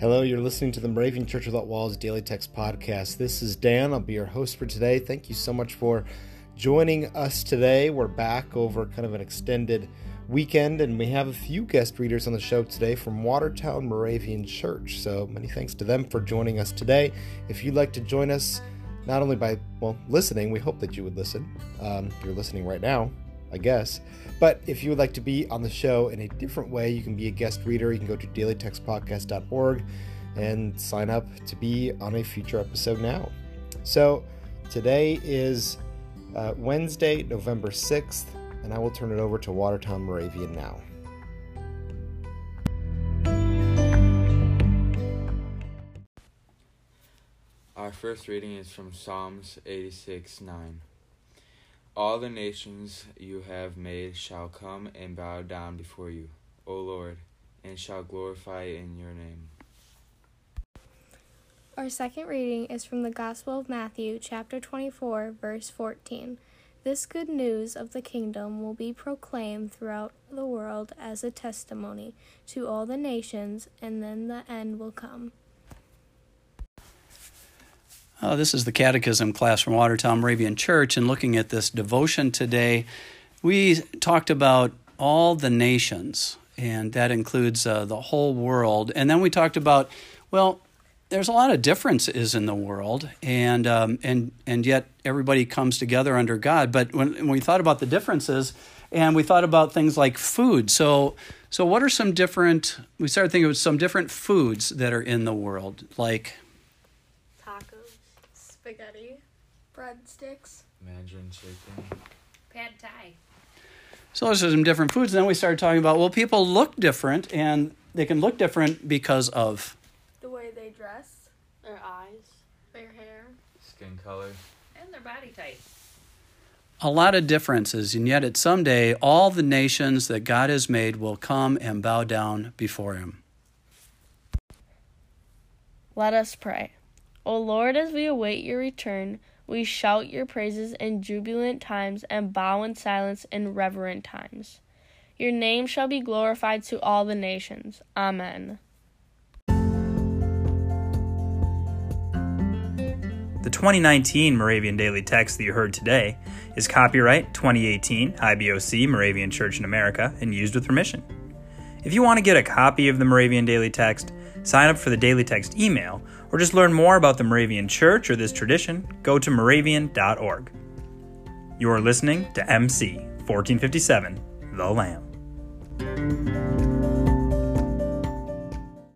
Hello, you're listening to the Moravian Church Without Walls Daily Text Podcast. This is Dan. I'll be your host for today. Thank you so much for joining us today. We're back over kind of an extended weekend, and we have a few guest readers on the show today from Watertown Moravian Church. So many thanks to them for joining us today. If you'd like to join us, not only by well listening, we hope that you would listen. Um, you're listening right now, I guess. But if you would like to be on the show in a different way, you can be a guest reader. You can go to dailytextpodcast.org and sign up to be on a future episode now. So today is uh, Wednesday, November 6th and I will turn it over to Watertown Moravian now. Our first reading is from Psalms 86 9. All the nations you have made shall come and bow down before you, O Lord, and shall glorify in your name. Our second reading is from the Gospel of Matthew, chapter 24, verse 14. This good news of the kingdom will be proclaimed throughout the world as a testimony to all the nations, and then the end will come. Uh, this is the Catechism class from Watertown Moravian Church, and looking at this devotion today, we talked about all the nations, and that includes uh, the whole world. And then we talked about, well, there's a lot of differences in the world, and um, and and yet everybody comes together under God. But when, when we thought about the differences, and we thought about things like food, so so what are some different? We started thinking of some different foods that are in the world, like spaghetti, breadsticks, Mandarin chicken, pad thai. So those are some different foods. And then we started talking about well, people look different, and they can look different because of the way they dress, their eyes, their hair, skin color, and their body type. A lot of differences, and yet at some day, all the nations that God has made will come and bow down before Him. Let us pray. O Lord, as we await your return, we shout your praises in jubilant times and bow in silence in reverent times. Your name shall be glorified to all the nations. Amen. The 2019 Moravian Daily Text that you heard today is copyright 2018 IBOC Moravian Church in America and used with permission. If you want to get a copy of the Moravian Daily Text, sign up for the Daily Text email, or just learn more about the Moravian Church or this tradition, go to moravian.org. You are listening to MC 1457, The Lamb.